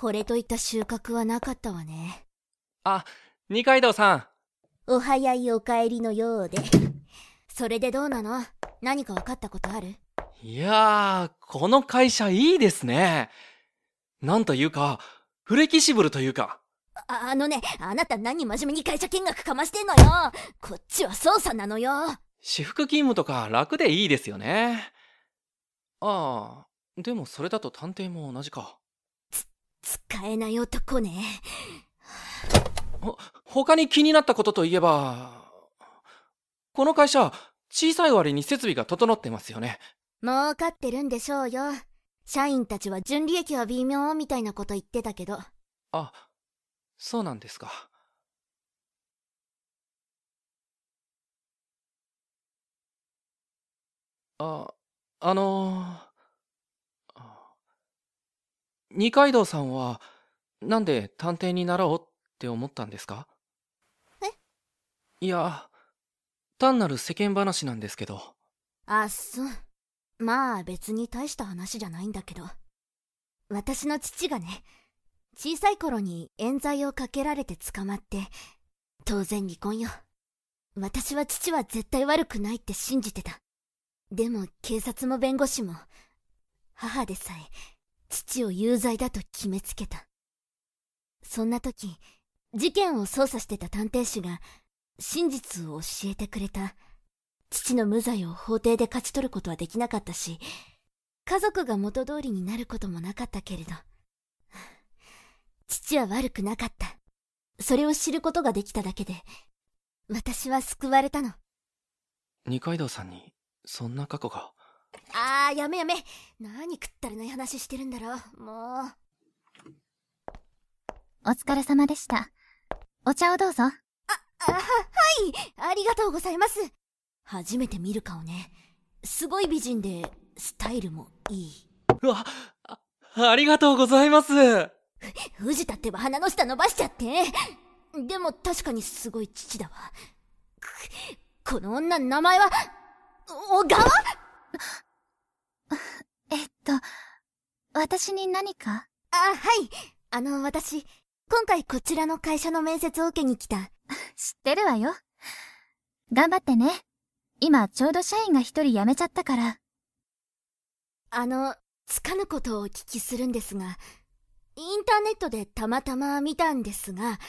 これといった収穫はなかったわね。あ、二階堂さん。お早いお帰りのようで。それでどうなの？何か分かったことある？いやー、この会社いいですね。なんというか、フレキシブルというか。ああのね、あなた何真面目に会社見学かましてんのよこっちは捜査なのよ私服勤務とか楽でいいですよね。ああ、でもそれだと探偵も同じか。使えない男ね。ほ、他に気になったことといえば、この会社、小さい割に設備が整ってますよね。儲かってるんでしょうよ。社員たちは純利益は微妙みたいなこと言ってたけど。あ、そうなんですか。あ、あのー、二階堂さんは、なんで探偵になろうって思ったんですか？え？いや、単なる世間話なんですけど。あ、そう。まあ別に大した話じゃないんだけど。私の父がね、小さい頃に冤罪をかけられて捕まって、当然離婚よ。私は父は絶対悪くないって信じてた。でも警察も弁護士も、母でさえ父を有罪だと決めつけた。そんな時、事件を捜査してた探偵士が真実を教えてくれた。父の無罪を法廷で勝ち取ることはできなかったし、家族が元通りになることもなかったけれど、父は悪くなかった。それを知ることができただけで、私は救われたの。二階堂さんに、そんな過去が。あー、やめやめ。何食ったらない話してるんだろう。もう。お疲れ様でした。お茶をどうぞ。あ、あ、は、はい。ありがとうございます。初めて見る顔ね。すごい美人で、スタイルもいい。うわ、あ、ありがとうございます。藤田ってば鼻の下伸ばしちゃって。でも確かにすごい父だわ。くこの女の名前は、小川えっと、私に何か？あ、はい。あの、私、今回こちらの会社の面接を受けに来た。知ってるわよ。頑張ってね。今ちょうど社員が一人辞めちゃったから。あの、つかぬことをお聞きするんですが、インターネットでたまたま見たんですが、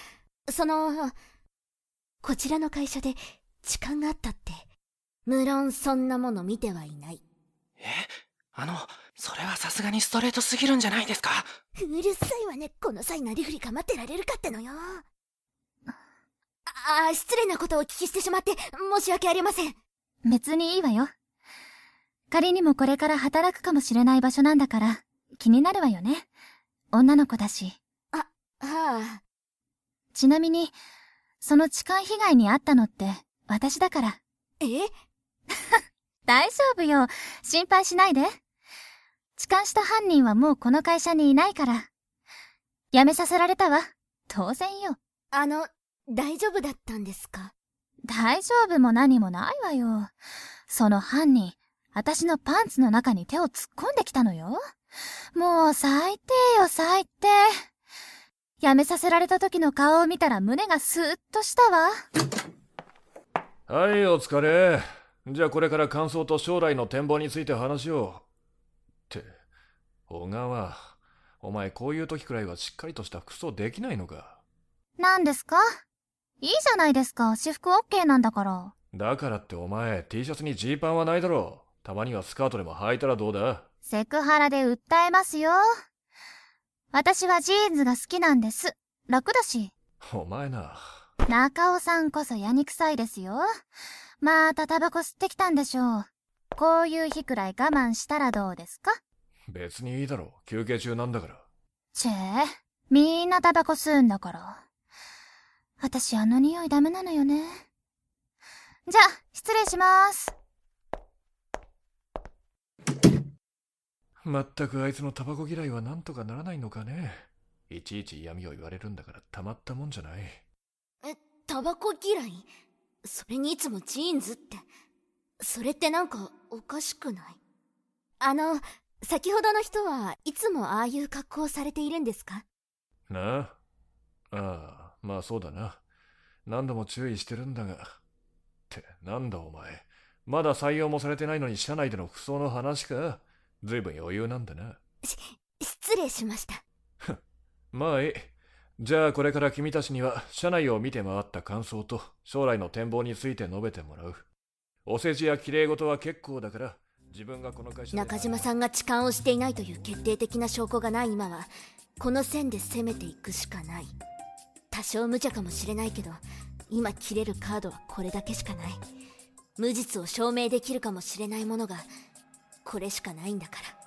その、こちらの会社で痴漢があったって、無論そんなもの見てはいない。え？あの、それはさすがにストレートすぎるんじゃないですか？うるさいわね、この際なりふり構ってられるかってのよ。ああ、失礼なことをお聞きしてしまって、申し訳ありません。別にいいわよ。仮にもこれから働くかもしれない場所なんだから、気になるわよね。女の子だし。はあ、ちなみに、その痴漢被害に遭ったのって、私だから。え？大丈夫よ。心配しないで。痴漢した犯人はもうこの会社にいないから。辞めさせられたわ。当然よ。あの、大丈夫だったんですか？大丈夫も何もないわよ。その犯人、私のパンツの中に手を突っ込んできたのよ。もう最低よ最低。辞めさせられた時の顔を見たら胸がスーッとしたわ。はい、お疲れ。じゃあこれから感想と将来の展望について話を。小川、お前こういう時くらいはしっかりとした服装できないのか？何ですか？いいじゃないですか。私服 OK なんだから。だからってお前 T シャツにジーパンはないだろう。たまにはスカートでも履いたらどうだ？セクハラで訴えますよ。私はジーンズが好きなんです。楽だし。お前な。中尾さんこそやにくさいですよ。またタバコ吸ってきたんでしょう。こういう日くらい我慢したらどうですか？別にいいだろう。休憩中なんだから。チェー、みんなタバコ吸うんだから。私あの匂いダメなのよね。じゃあ、失礼します。まったくあいつのタバコ嫌いはなんとかならないのかね。いちいち嫌味を言われるんだからたまったもんじゃない。え、タバコ嫌い？それにいつもジーンズって。それってなんかおかしくない？あの、先ほどの人はいつもああいう格好をされているんですか？なあああ、まあそうだな。何度も注意してるんだが。って、なんだお前。まだ採用もされてないのに社内での服装の話か？ずいぶん余裕なんだな。失礼しました。まあいい。じゃあこれから君たちには社内を見て回った感想と将来の展望について述べてもらう。お世辞や綺麗事は結構だから、中島さんが痴漢をしていないという決定的な証拠がない今はこの線で攻めていくしかない。多少無茶かもしれないけど今切れるカードはこれだけしかない。無実を証明できるかもしれないものがこれしかないんだから。